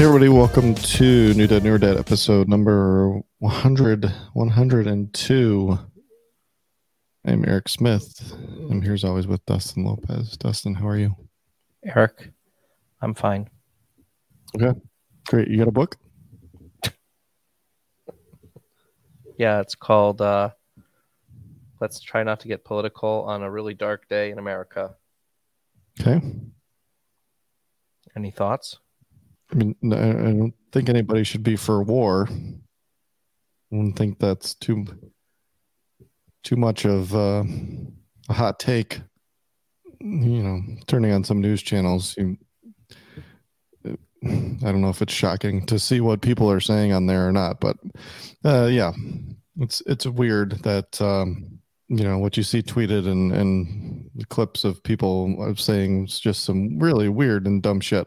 Hey everybody, welcome to New Dead Newer Dead episode number 100, 102. I'm Eric Smith. I'm here as always with Dustin Lopez. Dustin, how are you? Eric, I'm fine. Okay, great. You got a book? Yeah, it's called uh, Let's Try Not to Get Political on a Really Dark Day in America. Okay. Any thoughts? I mean, I don't think anybody should be for war. I wouldn't think that's too too much of uh, a hot take. You know, turning on some news channels, you, I don't know if it's shocking to see what people are saying on there or not, but uh, yeah, it's it's weird that um, you know what you see tweeted and and clips of people saying just some really weird and dumb shit.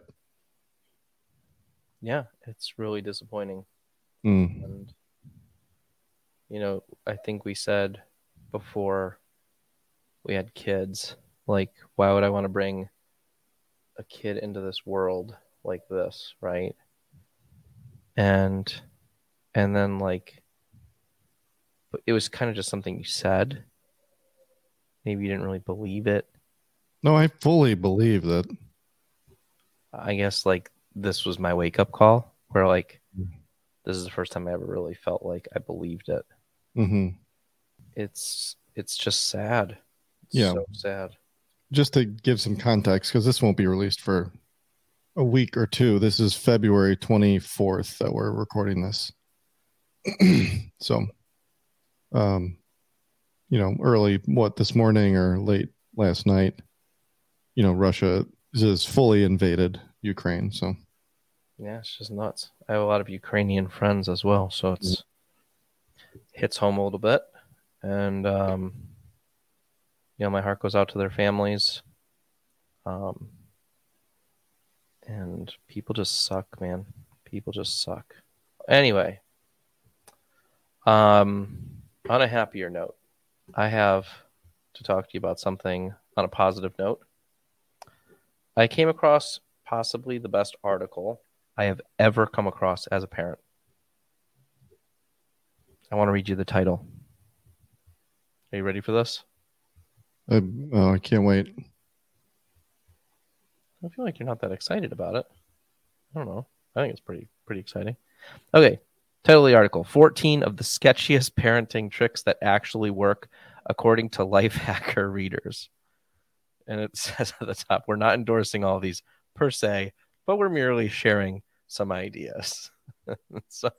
Yeah, it's really disappointing. Mm. And, you know, I think we said before we had kids, like, why would I want to bring a kid into this world like this, right? And, and then, like, it was kind of just something you said. Maybe you didn't really believe it. No, I fully believe that. I guess, like, this was my wake up call where, like, this is the first time I ever really felt like I believed it. hmm It's, it's just sad. It's Yeah. So sad. Just to give some context, because this won't be released for a week or two. This is February 24th that we're recording this. so, um, you know, early, what, this morning or late last night, you know, Russia is fully invaded Ukraine. So, Yeah, it's just nuts. I have a lot of Ukrainian friends as well, so it's hits home a little bit, and um, you know, my heart goes out to their families. Um, and people just suck, man. People just suck. Anyway, um, on a happier note, I have to talk to you about something on a positive note. I came across possibly the best article I have ever come across as a parent. I want to read you the title. Are you ready for this? I, oh, I can't wait. I feel like you're not that excited about it. I don't know. I think it's pretty pretty exciting. Okay. Title of the article 14 of the sketchiest parenting tricks that actually work according to life hacker readers. And it says at the top, we're not endorsing all these per se, but we're merely sharing some ideas. so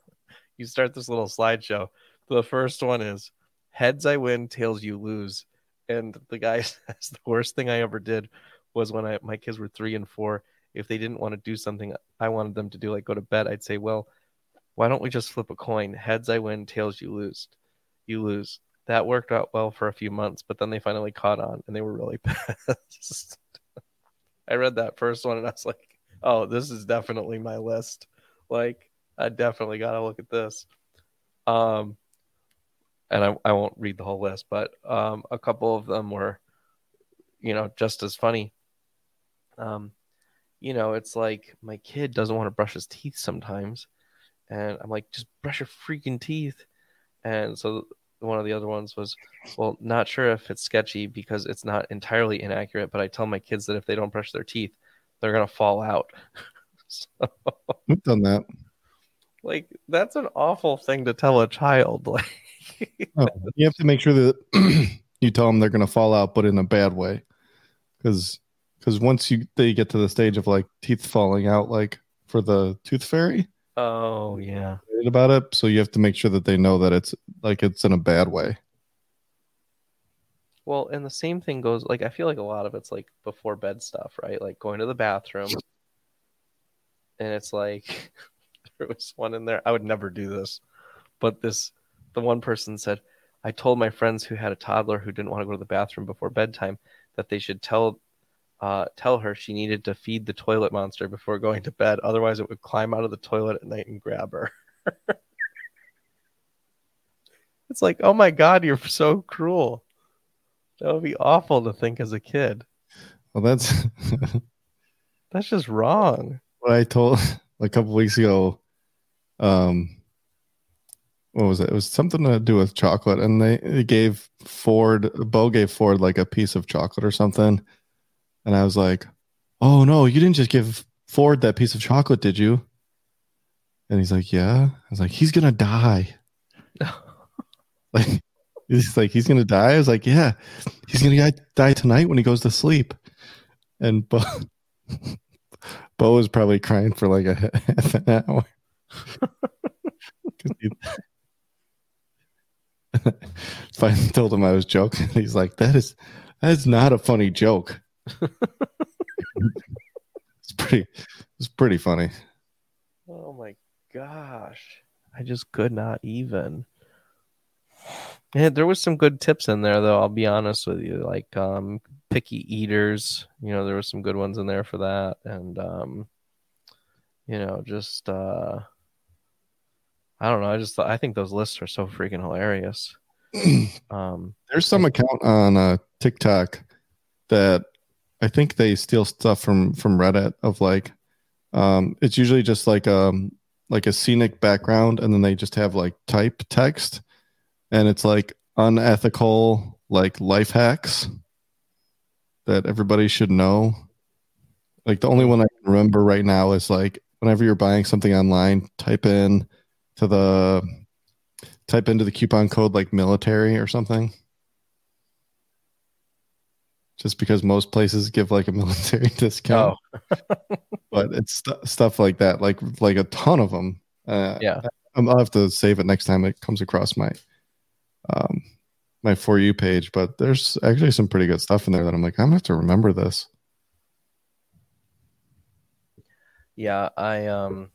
you start this little slideshow. The first one is heads I win, tails you lose. And the guy says the worst thing I ever did was when I my kids were three and four. If they didn't want to do something I wanted them to do, like go to bed, I'd say, Well, why don't we just flip a coin? Heads I win, tails you lose. You lose. That worked out well for a few months, but then they finally caught on and they were really pissed. I read that first one and I was like, oh, this is definitely my list. Like, I definitely got to look at this. Um, and I, I won't read the whole list, but um, a couple of them were, you know, just as funny. Um, you know, it's like my kid doesn't want to brush his teeth sometimes, and I'm like, just brush your freaking teeth. And so one of the other ones was, well, not sure if it's sketchy because it's not entirely inaccurate, but I tell my kids that if they don't brush their teeth, they're gonna fall out. so, I've done that. like that's an awful thing to tell a child. Like, Oh, you have to make sure that you tell them they're going to fall out, but in a bad way, because because once you they get to the stage of like teeth falling out, like for the tooth fairy, oh yeah, about it. So you have to make sure that they know that it's like it's in a bad way. Well, and the same thing goes like I feel like a lot of it's like before bed stuff, right? Like going to the bathroom. And it's like there was one in there. I would never do this. But this the one person said, I told my friends who had a toddler who didn't want to go to the bathroom before bedtime that they should tell uh, tell her she needed to feed the toilet monster before going to bed. Otherwise it would climb out of the toilet at night and grab her. it's like, oh my god, you're so cruel. That would be awful to think as a kid. Well, that's That's just wrong. what I told a couple weeks ago. Um, what was it? It was something to do with chocolate, and they, they gave Ford, Bo gave Ford like a piece of chocolate or something, and I was like, "Oh no, you didn't just give Ford that piece of chocolate, did you?" And he's like, "Yeah." I was like, "He's gonna die." like he's like, "He's gonna die." I was like, "Yeah, he's gonna die tonight when he goes to sleep." And Bo, Bo was probably crying for like a half an hour. he- Finally told him I was joking. He's like, "That is, that is not a funny joke." it's pretty, it's pretty funny. Oh my gosh. I just could not even. Yeah, there was some good tips in there though, I'll be honest with you. Like um picky eaters, you know, there were some good ones in there for that. And um you know, just uh I don't know, I just I think those lists are so freaking hilarious. Um There's some account on uh, TikTok that I think they steal stuff from from Reddit of like, um, it's usually just like um like a scenic background, and then they just have like type text, and it's like unethical like life hacks that everybody should know. Like the only one I can remember right now is like whenever you're buying something online, type in to the type into the coupon code like military or something. Just because most places give like a military discount, oh but it's st- stuff like that, like like a ton of them. Uh, yeah. I'll have to save it next time it comes across my um my for you page. But there's actually some pretty good stuff in there that I'm like, I'm gonna have to remember this. Yeah, I um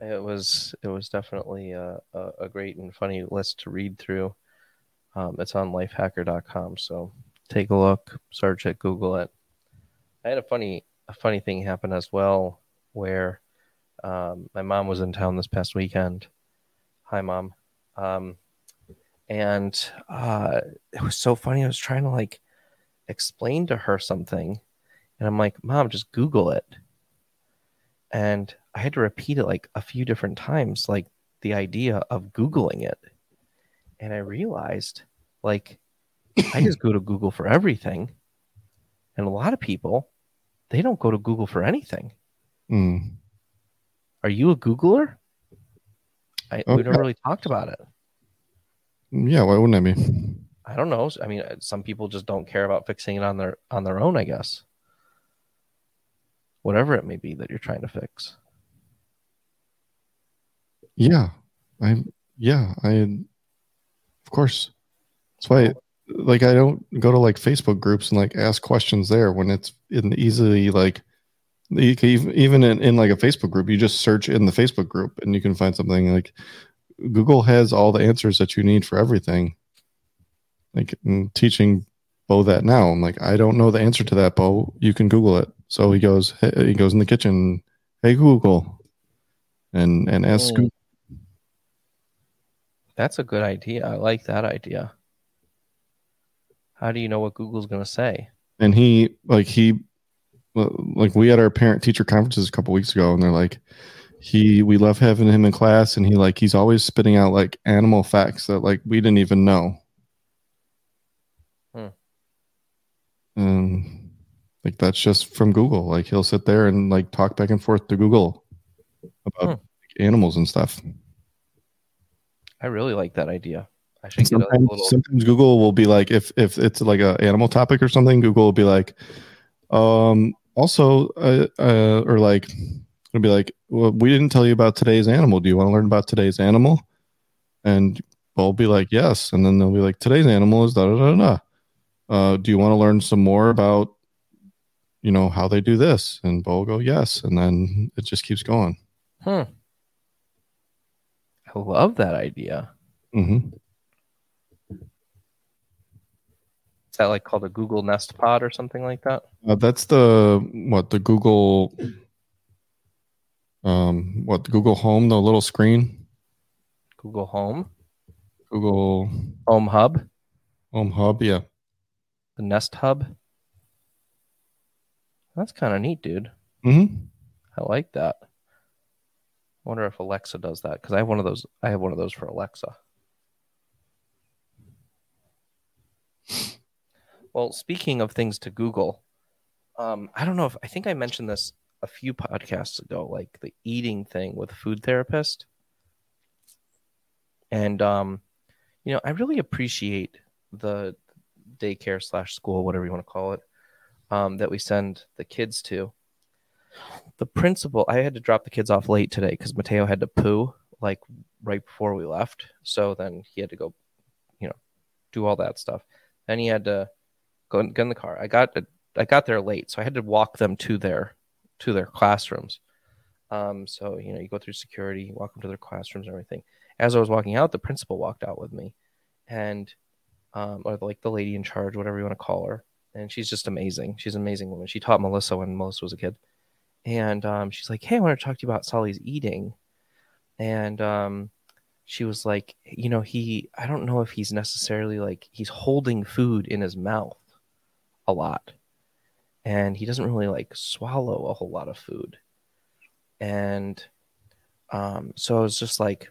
it was it was definitely a, a, a great and funny list to read through. Um, it's on lifehacker.com, so take a look, search it, Google it. I had a funny a funny thing happen as well where um, my mom was in town this past weekend. Hi, mom. Um, and uh, it was so funny. I was trying to like explain to her something, and I'm like, "Mom, just Google it." and I had to repeat it like a few different times, like the idea of Googling it. And I realized, like, I just go to Google for everything. And a lot of people, they don't go to Google for anything. Mm. Are you a Googler? I, We Okay. never really talked about it. Yeah, why wouldn't I be? I don't know. I mean, some people just don't care about fixing it on their on their own. I guess. Whatever it may be that you're trying to fix. Yeah, I'm. yeah I of course. That's why like I don't go to like Facebook groups and like ask questions there when it's in the easily like you can even even in, in like a Facebook group, you just search in the Facebook group and you can find something like Google has all the answers that you need for everything. Like I'm teaching Bo that now. I'm like, I don't know the answer to that, Bo. You can Google it. So he goes, hey, he goes in the kitchen, hey Google, and and asks Oh. Google. That's a good idea. I like that idea. How do you know what Google's going to say? and he like he like we had our parent teacher conferences a couple weeks ago and they're like he we love having him in class and he like he's always spitting out like animal facts that like we didn't even know Hmm. and like that's just from google like he'll sit there and like talk back and forth to google about Hmm. like, animals and stuff I really like that idea. I should sometimes, little. sometimes google will be like if if it's like a animal topic or something google will be like um also uh, uh or like it'll be like well we didn't tell you about today's animal. Do you want to learn about today's animal? And we'll be like yes. And then they'll be like today's animal is da da da da uh do you want to learn some more about you know how they do this? And Bo will go yes. And then it just keeps going. Hmm. I love that idea. hmm Is that like called a Google Nest Pod or something like that? Uh, that's the what the Google um what Google Home the little screen Google Home, Google Home Hub, Home Hub yeah the Nest Hub. That's kind of neat, dude. hmm I like that. I wonder if Alexa does that because I have one of those. I have one of those for Alexa. Well, speaking of things to Google, um, I don't know if I think I mentioned this a few podcasts ago, like the eating thing with food therapist. And um, you know, I really appreciate the daycare slash school, whatever you want to call it, um, that we send the kids to. The principal, I had to drop the kids off late today because Mateo had to poo like right before we left. So then he had to go, you know, do all that stuff. Then he had to go get in the car. I got I got there late, so I had to walk them to their to their classrooms. Um, so you know, you go through security, walk them to their classrooms and everything. As I was walking out, the principal walked out with me, and um, or like the lady in charge, whatever you want to call her, and she's just amazing. She's an amazing woman. She taught Melissa when Melissa was a kid, and um, she's like, "Hey, I want to talk to you about Solly's eating," and um, she was like, "You know, he, I don't know if he's necessarily like he's holding food in his mouth a lot." And he doesn't really like swallow a whole lot of food. And um, so I was just like,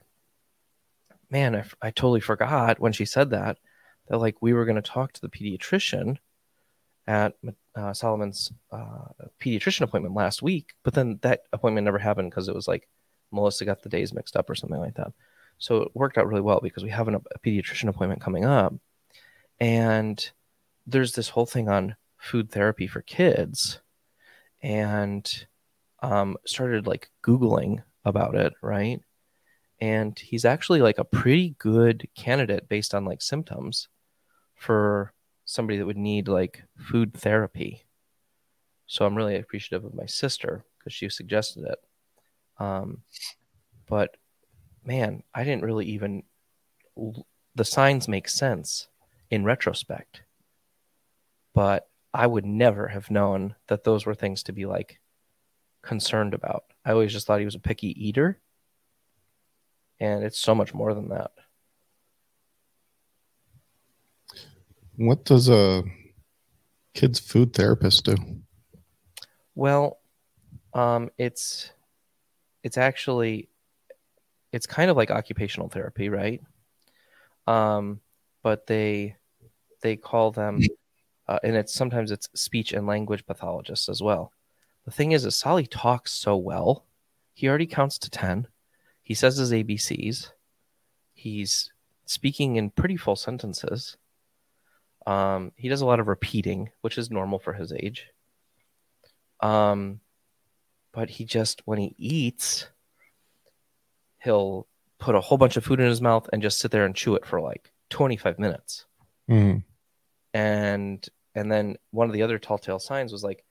man, I, I totally forgot when she said that, that like we were going to talk to the pediatrician at uh, Solomon's uh, pediatrician appointment last week, but then that appointment never happened because it was like Melissa got the days mixed up or something like that. So it worked out really well because we have an, a pediatrician appointment coming up. And there's this whole thing on food therapy for kids and um, started like Googling about it, right? And he's actually like a pretty good candidate based on like symptoms for somebody that would need like food therapy. So I'm really appreciative of my sister because she suggested it. Um, but man, I didn't really even, the signs make sense in retrospect. But I would never have known that those were things to be like concerned about. I always just thought he was a picky eater. And it's so much more than that. What does a kid's food therapist do? Well, um, it's it's actually it's kind of like occupational therapy, right? Um, but they they call them uh, and it's sometimes it's speech and language pathologists as well. The thing is, is Solly talks so well. He already counts to ten. He says his ABCs. He's speaking in pretty full sentences. Um, he does a lot of repeating, which is normal for his age. Um, but he just when he eats, he'll put a whole bunch of food in his mouth and just sit there and chew it for like 25 minutes. Mm and and then one of the other tall tale signs was like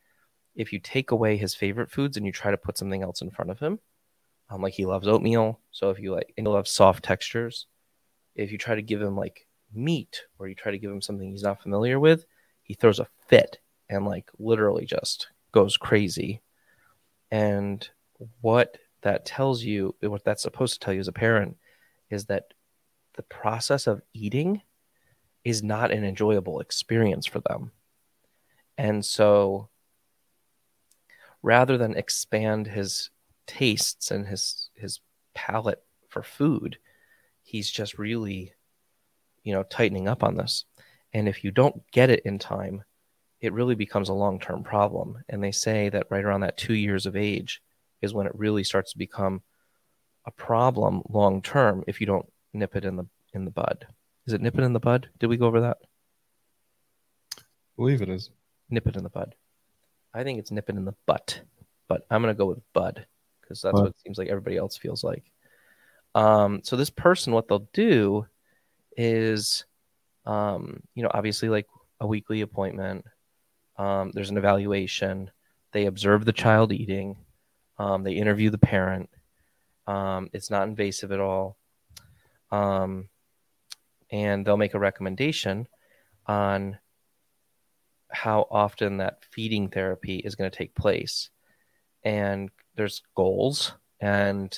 if you take away his favorite foods and you try to put something else in front of him um, like he loves oatmeal. So if you like and he loves soft textures. If you try to give him like meat or you try to give him something he's not familiar with he throws a fit and like literally just goes crazy. And what that tells you what that's supposed to tell you as a parent is that the process of eating is not an enjoyable experience for them. And so rather than expand his tastes and his his palate for food, he's just really you know tightening up on this. And if you don't get it in time, it really becomes a long-term problem. And they say that right around that 2 years of age is when it really starts to become a problem long term if you don't nip it in the in the bud. Is it nipping in the bud? Did we go over that? I believe it is. Nip it in the bud. I think it's nipping in the butt, but I'm gonna go with bud because that's what it seems like everybody else feels like. Um, so this person, what they'll do is, um, you know, obviously like a weekly appointment. Um, there's an evaluation. They observe the child eating. Um, they interview the parent. Um, it's not invasive at all. Um, and they'll make a recommendation on how often that feeding therapy is going to take place. And there's goals. And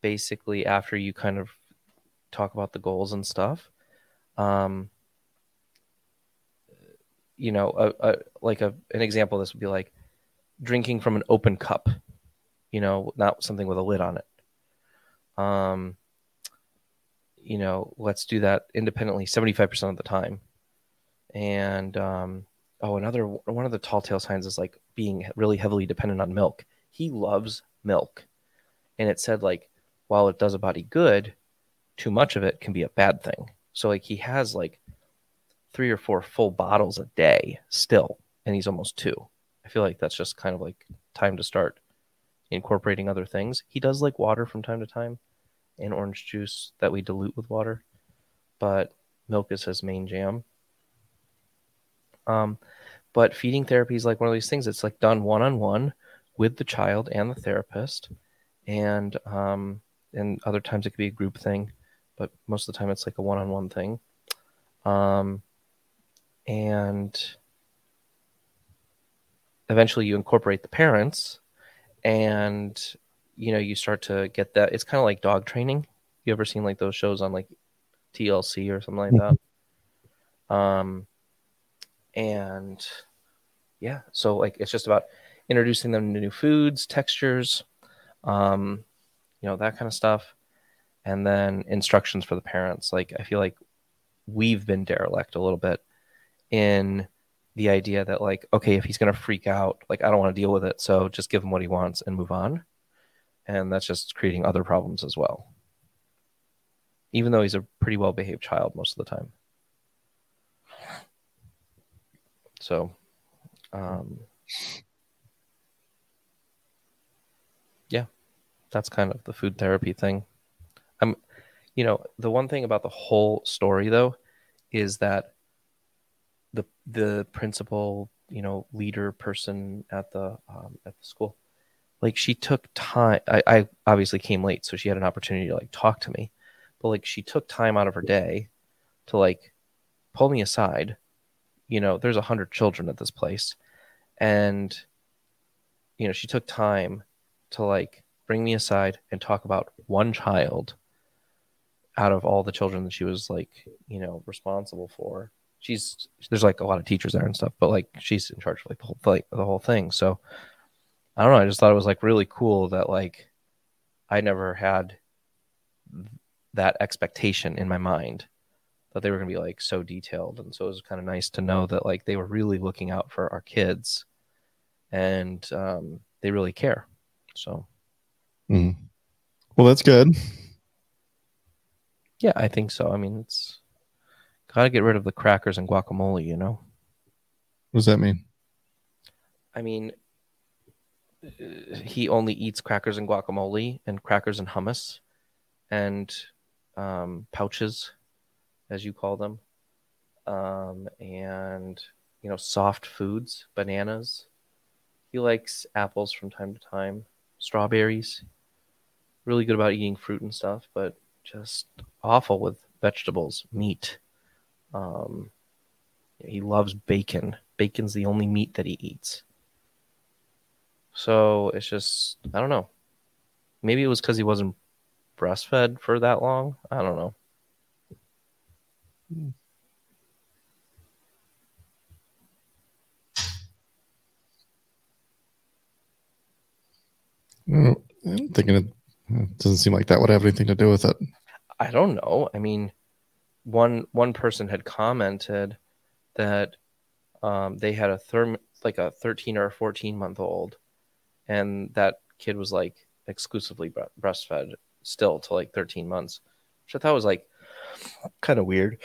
basically, after you kind of talk about the goals and stuff, um, you know, a, a, like a, an example this would be like drinking from an open cup, you know, not something with a lid on it. Um, you know, let's do that independently 75% of the time. And um, oh, another one of the tall tale signs is like being really heavily dependent on milk. He loves milk. And it said like while it does a body good, too much of it can be a bad thing. So like he has like three or four full bottles a day still, and he's almost two. I feel like that's just kind of like time to start incorporating other things. He does like water from time to time and orange juice that we dilute with water, but milk is his main jam. Um, but feeding therapy is like one of these things. It's like done one on one with the child and the therapist, and um, and other times it could be a group thing, but most of the time it's like a one on one thing. Um, and eventually you incorporate the parents and you know you start to get that it's kind of like dog training. You ever seen like those shows on like tlc or something like that? Um and yeah so like it's just about introducing them to new foods textures um you know that kind of stuff. And then instructions for the parents. Like i feel like we've been derelict a little bit in the idea that like okay if he's going to freak out like i don't want to deal with it so just give him what he wants and move on and that's just creating other problems as well. Even though he's a pretty well behaved child most of the time. So um yeah that's kind of the food therapy thing. I'm you know the one thing about the whole story though is that the the principal, you know, leader person at the um, at the school, like she took time. I, I obviously came late, so she had an opportunity to like talk to me, but like she took time out of her day to like pull me aside. You know, there's a hundred children at this place, and you know she took time to like bring me aside and talk about one child out of all the children that she was like you know responsible for she's there's like a lot of teachers there and stuff, but like she's in charge of like the whole like the whole thing. So I don't know. I just thought it was like really cool that like I never had that expectation in my mind that they were going to be like so detailed, and so it was kind of nice to know that like they were really looking out for our kids, and um, they really care. So, mm. well, that's good. Yeah, I think so. I mean, it's Gotta get rid of the crackers and guacamole, you know? What does that mean? I mean, he only eats crackers and guacamole and crackers and hummus and um, pouches, as you call them, um, and you know soft foods, bananas. He likes apples from time to time, strawberries. Really good about eating fruit and stuff, but just awful with vegetables, meat. Um, he loves bacon. Bacon's the only meat that he eats. So it's just, I don't know. Maybe it was because he wasn't breastfed for that long. I don't know. I'm thinking it, it doesn't seem like that would have anything to do with it. I don't know. I mean, one one person had commented that um, they had a therm like a 13 or 14 month old and that kid was like exclusively breastfed still to like 13 months which i thought was like kind of weird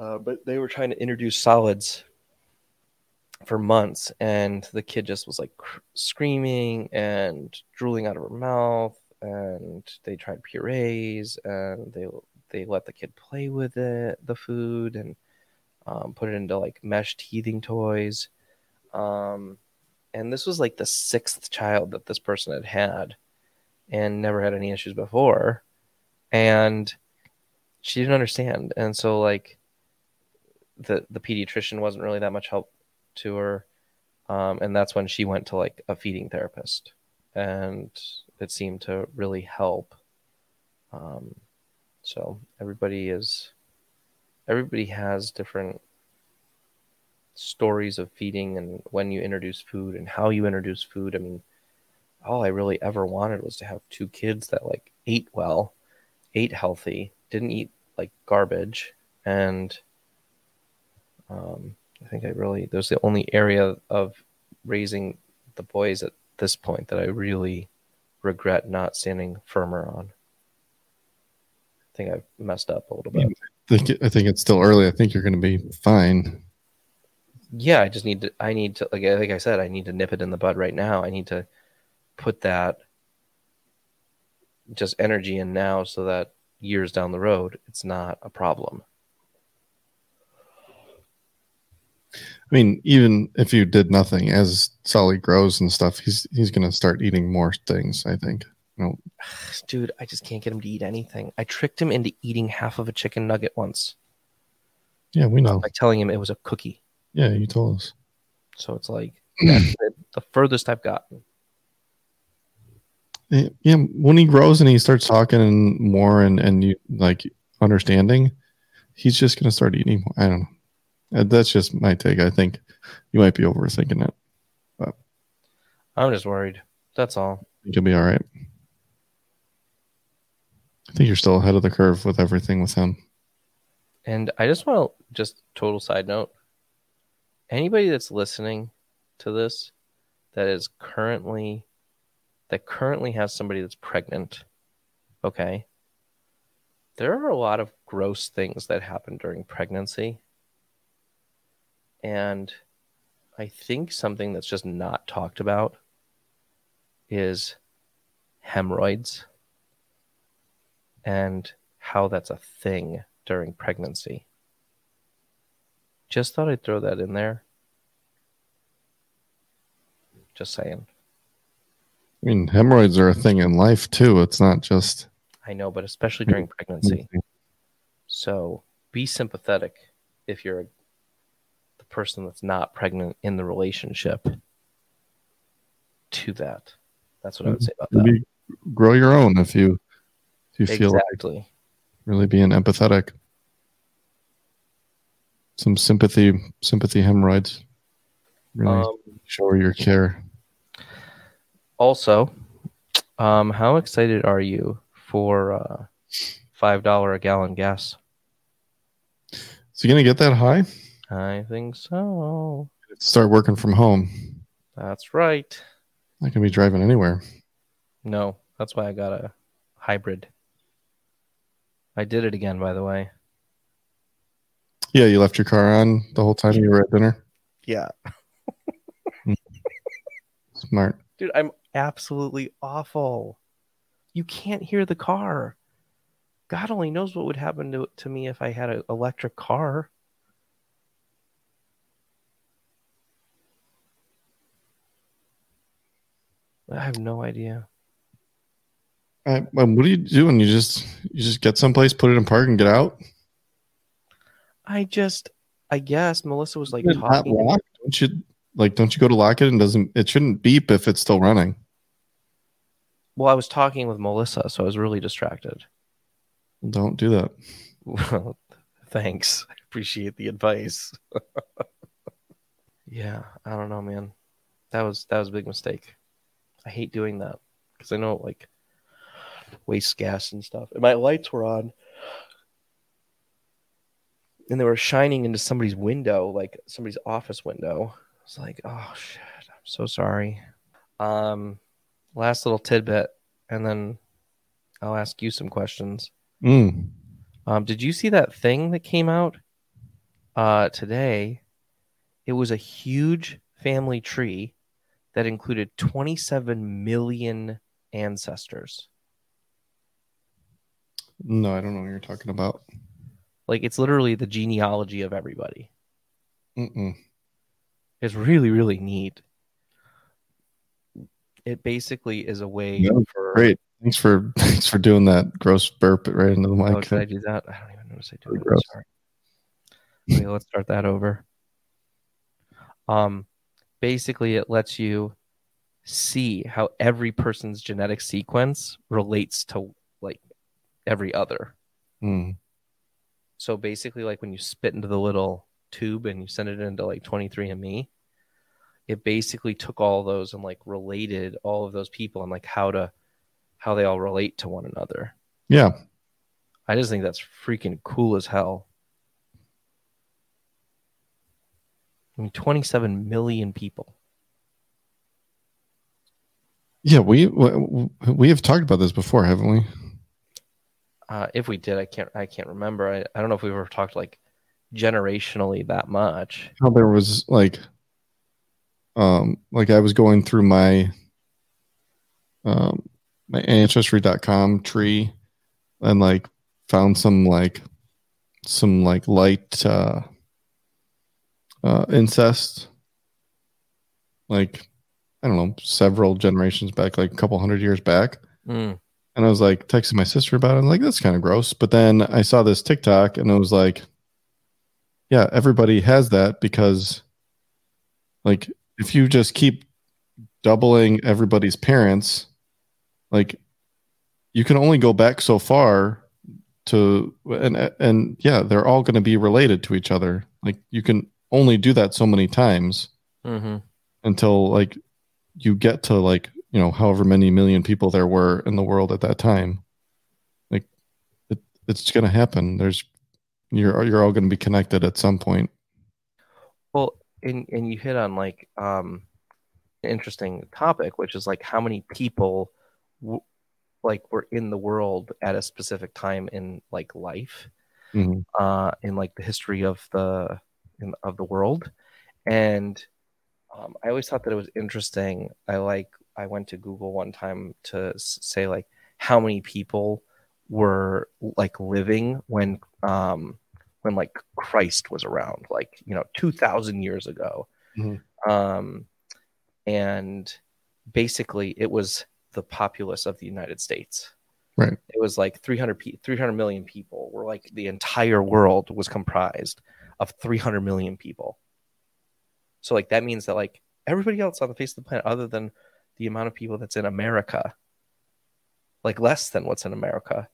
uh, but they were trying to introduce solids for months and the kid just was like cr- screaming and drooling out of her mouth and they tried purees and they they let the kid play with it, the food, and um, put it into like mesh teething toys. Um, and this was like the sixth child that this person had had and never had any issues before. And she didn't understand. And so, like, the, the pediatrician wasn't really that much help to her. Um, and that's when she went to like a feeding therapist. And it seemed to really help. Um, so everybody is everybody has different stories of feeding and when you introduce food and how you introduce food. I mean, all I really ever wanted was to have two kids that like ate well, ate healthy, didn't eat like garbage, and um, I think I really there's the only area of raising the boys at this point that I really regret not standing firmer on. I think I've messed up a little bit. I think I think it's still early. I think you're going to be fine. Yeah, I just need to. I need to like like I said, I need to nip it in the bud right now. I need to put that just energy in now so that years down the road it's not a problem. I mean, even if you did nothing, as Sully grows and stuff, he's he's going to start eating more things. I think. You know, Dude, I just can't get him to eat anything. I tricked him into eating half of a chicken nugget once yeah, we know. by telling him it was a cookie. Yeah, you told us. So it's like that's the, the furthest I've gotten. Yeah, when he grows and he starts talking and more and and you like understanding, he's just going to start eating. More. I don't know. Uh, That's just my take. I think you might be overthinking it. but I'm just worried. That's all. I think you'll be all right. I think you're still ahead of the curve with everything with him. And I just want to just total side note. Anybody that's listening to this that is currently that currently has somebody that's pregnant, okay? There are a lot of gross things that happen during pregnancy. And I think something that's just not talked about is hemorrhoids and how that's a thing during pregnancy. Just thought I'd throw that in there. Just saying. I mean, hemorrhoids are a thing in life too. It's not just I know, but especially during pregnancy. So be sympathetic if you're the person that's not pregnant in the relationship to that. That's what I would say about that. Grow your own if you if you feel like Exactly. really being empathetic. Some sympathy, sympathy hemorrhoids. Really Um, show your care. also, um, how excited are you for uh, five dollar a gallon gas? Is he gonna get that high? I think so. Start working from home. That's right. Not gonna be driving anywhere. No, that's why I got a hybrid. I did it again, by the way. Yeah, you left your car on the whole time you were at dinner. Yeah. Smart. Dude, I'm absolutely awful. You can't hear the car. God only knows what would happen to, to me if I had an electric car. I have no idea. Uh, what are you doing? You just you just get someplace, put it in park, and get out. I just, I guess Melissa was like talking. locked. Don't you like? Don't you go to lock it and doesn't it shouldn't beep if it's still running? Well, I was talking with Melissa, so I was really distracted. Don't do that. Well, thanks. I appreciate the advice. yeah, I don't know, man. That was that was a big mistake. I hate doing that because I know it, like wastes gas and stuff. And my lights were on, and they were shining into somebody's window, like somebody's office window. It's like, oh shit, I'm so sorry. Um, last little tidbit, and then I'll ask you some questions. Mm. Um, did you see that thing that came out uh, today? It was a huge family tree that included 27 million ancestors. No, I don't know what you're talking about. Like it's literally the genealogy of everybody. Mm-mm. It's really, really neat. It basically is a way Yeah, for. Great. Thanks for thanks for doing that gross burp right into the Oh, mic. did I do that? I don't even notice I do Pretty gross. Sorry. Okay, let's start that over. Um, basically, it lets you see how every person's genetic sequence relates to like every other. Mm. So basically, like when you spit into the little tube and you send it into like 23andMe, it basically took all those and like related all of those people and like how to how they all relate to one another. Yeah. I just think that's freaking cool as hell. I mean, 27 million people. Yeah, we we we have talked about this before, haven't we? Uh, if we did, I can't I can't remember. I, I don't know if we've ever talked like generationally that much. How there was like um like I was going through my um my ancestry.com tree and like found some like some like light uh uh incest like I don't know, several generations back, like a couple hundred years back. Mm. And I was like texting my sister about it. I'm like, that's kind of gross. But then I saw this TikTok and it was like, yeah, everybody has that because like if you just keep doubling everybody's parents, like you can only go back so far to and and yeah, they're all going to be related to each other. Like you can only do that so many times hmm until like you get to like you know however many million people there were in the world at that time like it, it's gonna happen there's you're you're all gonna be connected at some point Well, and and you hit on like um an interesting topic, which is like how many people w- like were in the world at a specific time in like life, Mhm. uh, in like the history of the in, of the world, and um, I always thought that it was interesting. I like I went to Google one time to say like how many people were like living when um when like Christ was around, like you know, two thousand years ago, Mhm. um, and basically it was the populace of the United States. Right. It was like 300, pe- 300 million people. Were like the entire world was comprised of 300 million people. So like that means that like everybody else on the face of the planet, other than the amount of people that's in America, like less than what's in America,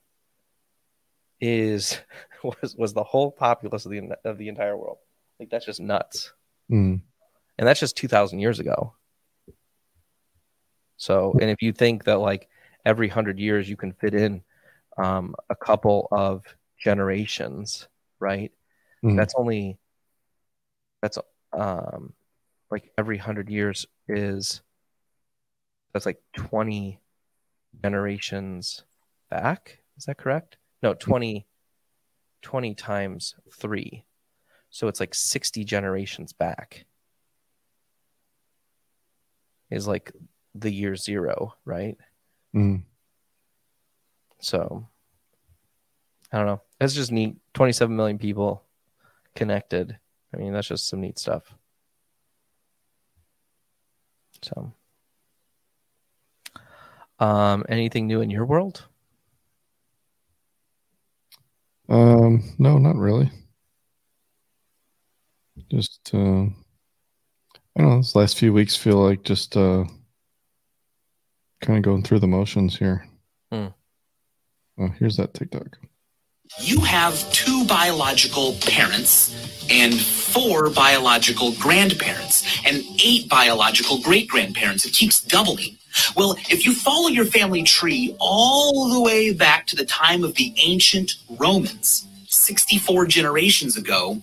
is was was the whole populace of the of the entire world. Like that's just nuts, Mm. and that's just two thousand years ago. So, and if you think that like every hundred years you can fit in um, a couple of generations, right? Mhm. That's only that's um like every hundred years is that's like twenty generations back. Is that correct? No, 20, 20 times three. So it's like 60 generations back. Is like the year zero, right? Mm. So I don't know. It's just neat. 27 million people connected. I mean, that's just some neat stuff. So, um, anything new in your world? Um, no, not really. Just, uh, I don't know. This last few weeks feel like just uh, kind of going through the motions here. Hmm. Oh, here's that TikTok. You have two biological parents and four biological grandparents and eight biological great grandparents. It keeps doubling. Well, if you follow your family tree all the way back to the time of the ancient Romans, 64 generations ago,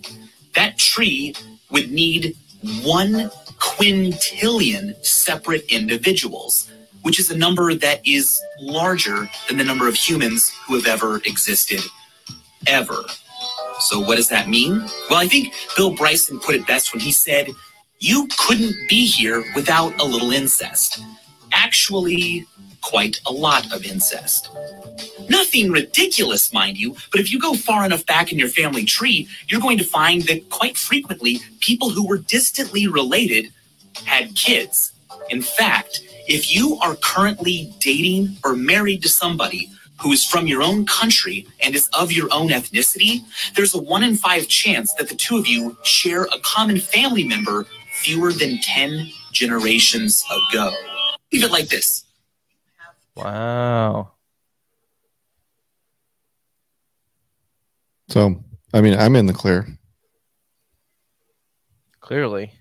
that tree would need one quintillion separate individuals, which is a number that is larger than the number of humans who have ever existed ever. So, what does that mean? Well, I think Bill Bryson put it best when he said, You couldn't be here without a little incest. Actually, quite a lot of incest. Nothing ridiculous, mind you, but if you go far enough back in your family tree, you're going to find that quite frequently people who were distantly related had kids. In fact, if you are currently dating or married to somebody who is from your own country and is of your own ethnicity, there's a one in five chance that the two of you share a common family member fewer than 10 generations ago. Leave it like this. Wow. So, I mean, I'm in the clear. Clearly.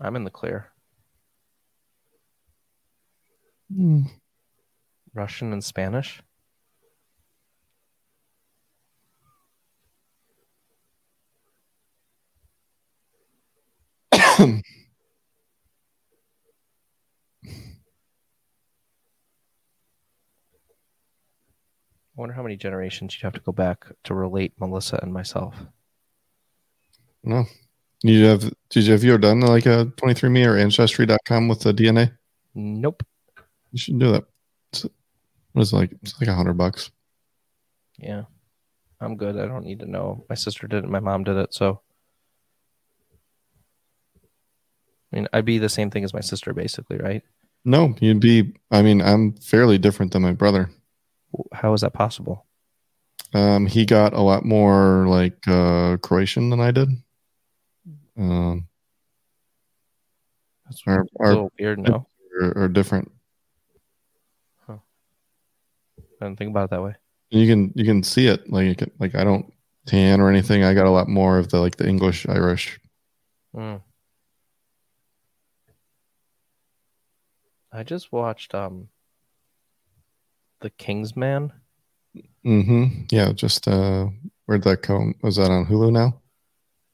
I'm in the clear. Hmm. Russian and Spanish. I wonder how many generations you'd have to go back to relate Melissa and myself. No. You have did you have you ever done like a 23andMe or ancestry.com with the DNA? Nope. You should do that. It's, what is it like? It's like a hundred bucks. Yeah. I'm good. I don't need to know. My sister did it. My mom did it. So, I mean, I'd be the same thing as my sister, basically, right? No, you'd be. I mean, I'm fairly different than my brother. How is that possible? Um, he got a lot more like uh, Croatian than I did. Um, That's our, a our little weird. No, are, are different. I didn't think about it that way. You can you can see it like you can, like I don't tan or anything. I got a lot more of the like the English Irish. Mm. I just watched um The Kingsman. Mm-hmm. Yeah, just uh, where'd that come? Was that on Hulu now?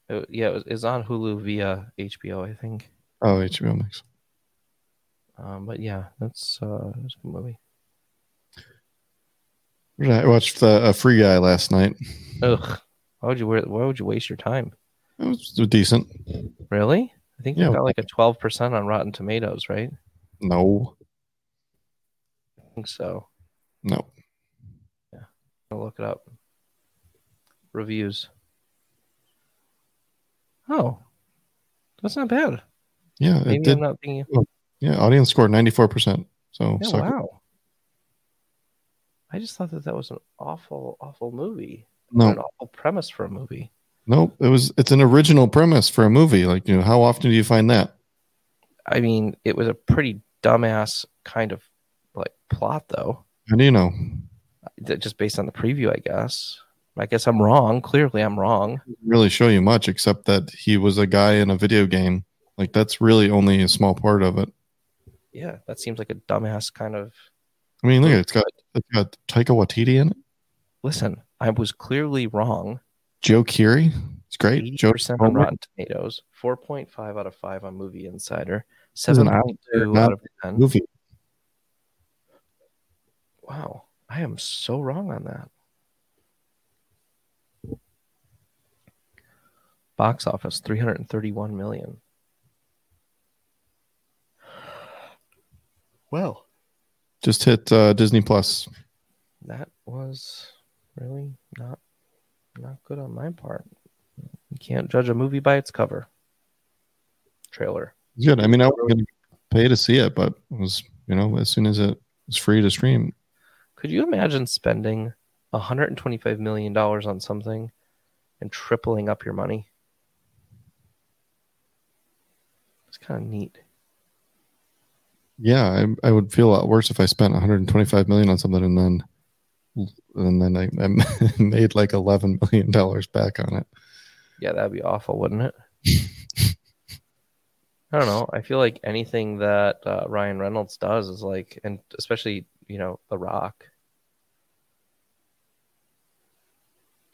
It, yeah, it was, it's on Hulu via HBO, I think. Oh, HBO Max. Um, but yeah, that's uh, that's a good movie. I watched the, a Free Guy last night. Ugh, why would you wear, why would you waste your time? It was decent. Really? I think you Yeah. got like a twelve percent on Rotten Tomatoes, right? No, I think so. no. Yeah. I'll look it up. Reviews. Oh, that's not bad. Yeah, it Maybe did. I'm not being. Yeah, audience score ninety four percent. So Yeah, it. wow. I just thought that that was an awful, awful movie. no, An awful premise for a movie. no. It was. It's an original premise for a movie. Like you know, how often do you find that? I mean, it was a pretty dumbass kind of like plot, though. How do you know? That- Just based on the preview, I guess. I guess I'm wrong. Clearly, I'm wrong. Really show you much except that he was a guy in a video game. Like that's really only a small part of it. Yeah, that seems like a dumbass kind of. I mean, look, it's got it's got Taika Waititi in it. Listen, I was clearly wrong. Joe Keery. It's great. Eighty Joe percent on Rotten Tomatoes, four point five out of five on Movie Insider, is seven an point two not out of ten. movie. Wow, I am so wrong on that. Box office 331 million. Well, Just hit uh, Disney Plus. that was really not not good on my part. You can't judge a movie by its cover. Trailer. Good. I mean, I was going to pay to see it, but it was you know as soon as it was free to stream. Could you imagine spending 125 million dollars on something and tripling up your money? It's kind of neat. Yeah, I, I would feel a lot worse if I spent 125 million on something and then and then I, I made like 11 million dollars back on it. Yeah, that'd be awful, wouldn't it? I don't know. I feel like anything that uh, Ryan Reynolds does is like, and especially you know, The Rock.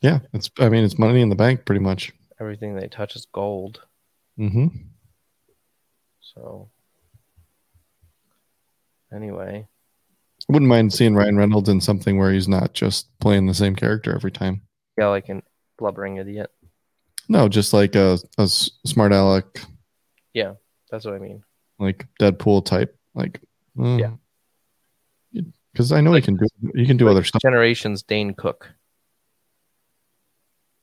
Yeah, it's I mean it's money in the bank pretty much. Everything they touch is gold. Mm hmm So, anyway, I wouldn't mind seeing Ryan Reynolds in something where he's not just playing the same character every time. yeah, like an blubbering idiot. No, just like a, a smart aleck, Yeah, That's what I mean. like Deadpool type. Like, mm. Yeah. because I know he can do he can do Like other stuff. Generations Dane Cook.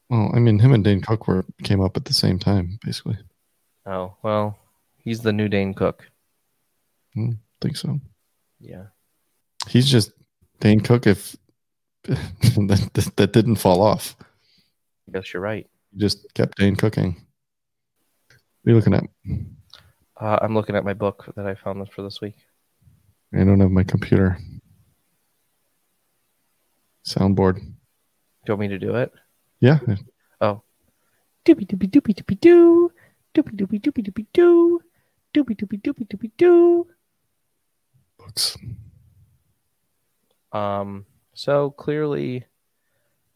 Well, I mean, him and Dane Cook were came up at the same time, basically. Oh well, he's the new Dane Cook. I think so. Yeah. He's just Dane Cook if that, that, didn't fall off. I guess you're right. He just kept Dane cooking. What are you looking at? Uh, I'm looking at my book that I found for this week. I don't have my computer. Soundboard. Do you want me to do it? Yeah. Oh. Doopy doopy doopy doopy doo. Doopy doopy doopy doopy doo. Doopy doopy doopy doopy doo. Um, so clearly,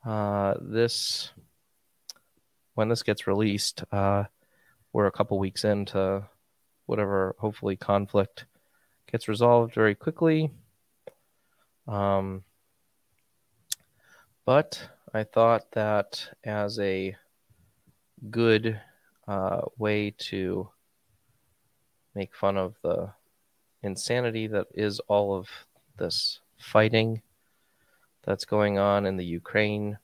uh, this when this gets released, uh, we're a couple weeks into whatever. Hopefully, conflict gets resolved very quickly. Um, but I thought that as a good uh, way to make fun of the insanity that is all of this fighting that's going on in the Ukraine.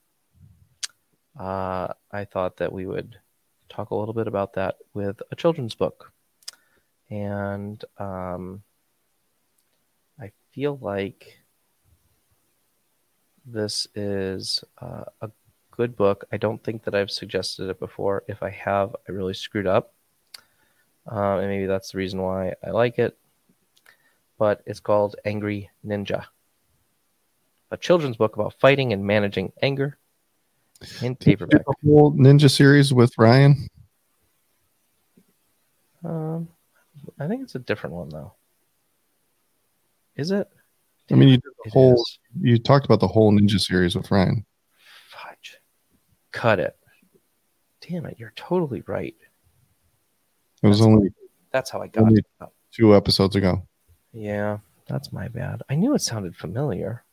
Uh, I thought that we would talk a little bit about that with a children's book. And um, I feel like this is uh, a good book. I don't think that I've suggested it before. If I have, I really screwed up. Uh, and maybe that's the reason why I like it. But it's called Angry Ninja, a children's book about fighting and managing anger in paperback. The whole Ninja series with Ryan. Um, I think it's a different one though. Is it? I mean, you did the whole. is. You talked about the whole Ninja series with Ryan. Fudge. Cut it. Damn it! You're totally right. It was That's only That's how I got it. two episodes ago. Yeah, that's my bad. I knew it sounded familiar.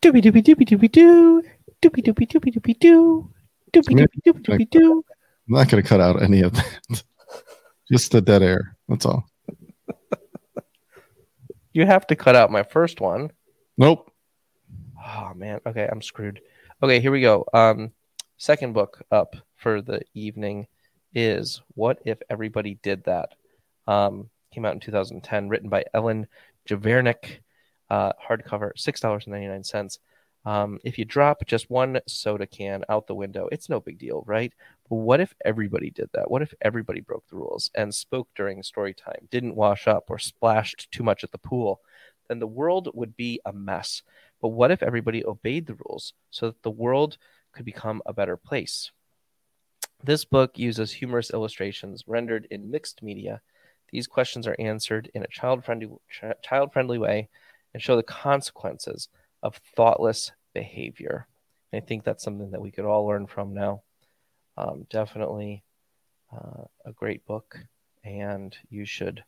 Doobie doobie doobie doobie doo. Doobie doobie doobie doobie doo. Doobie Maybe doobie doobie doobie doo. I'm not going to cut out any of that. Just the dead air. That's all. You have to cut out my first one. Nope. Oh man. Okay, I'm screwed. Okay, here we go. Um, second book up for the evening is "What If Everybody Did That." Um, came out in 2010, written by Ellen Javernick. Uh, hardcover, six dollars and ninety nine cents. Um, if you drop just one soda can out the window, it's no big deal, right? But what if everybody did that? What if everybody broke the rules and spoke during story time, didn't wash up, or splashed too much at the pool? Then the world would be a mess. But what if everybody obeyed the rules so that the world could become a better place? This book uses humorous illustrations rendered in mixed media. These questions are answered in a child-friendly child-friendly way and show the consequences of thoughtless behavior. And I think that's something that we could all learn from now. Um, definitely uh, a great book, and you should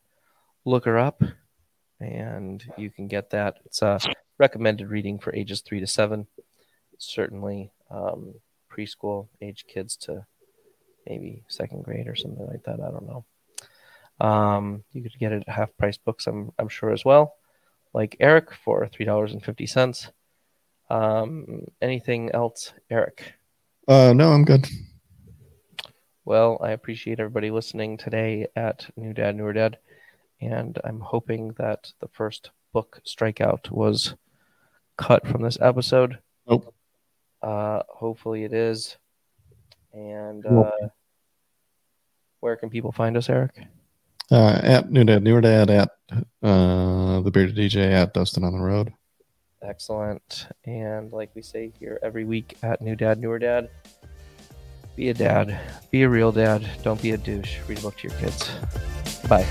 look her up. And you can get that. It's a recommended reading for ages three to seven. Certainly um, preschool age kids to maybe second grade or something like that. I don't know. Um, you could get it at half price books, I'm, I'm sure as well, like Eric for three dollars and fifty cents. Um, anything else, Eric? Uh, no, I'm good. Well, I appreciate everybody listening today at New Dad, Newer Dad, and I'm hoping that the first book strikeout was cut from this episode. Nope. Uh, hopefully it is. And uh, where can people find us, Eric? Uh, at New Dad, Newer Dad, at uh, the Bearded DJ, at Dustin on the Road. Excellent. And like we say here every week at New Dad, Newer Dad, be a dad, be a real dad, don't be a douche. Read a book to your kids. Bye.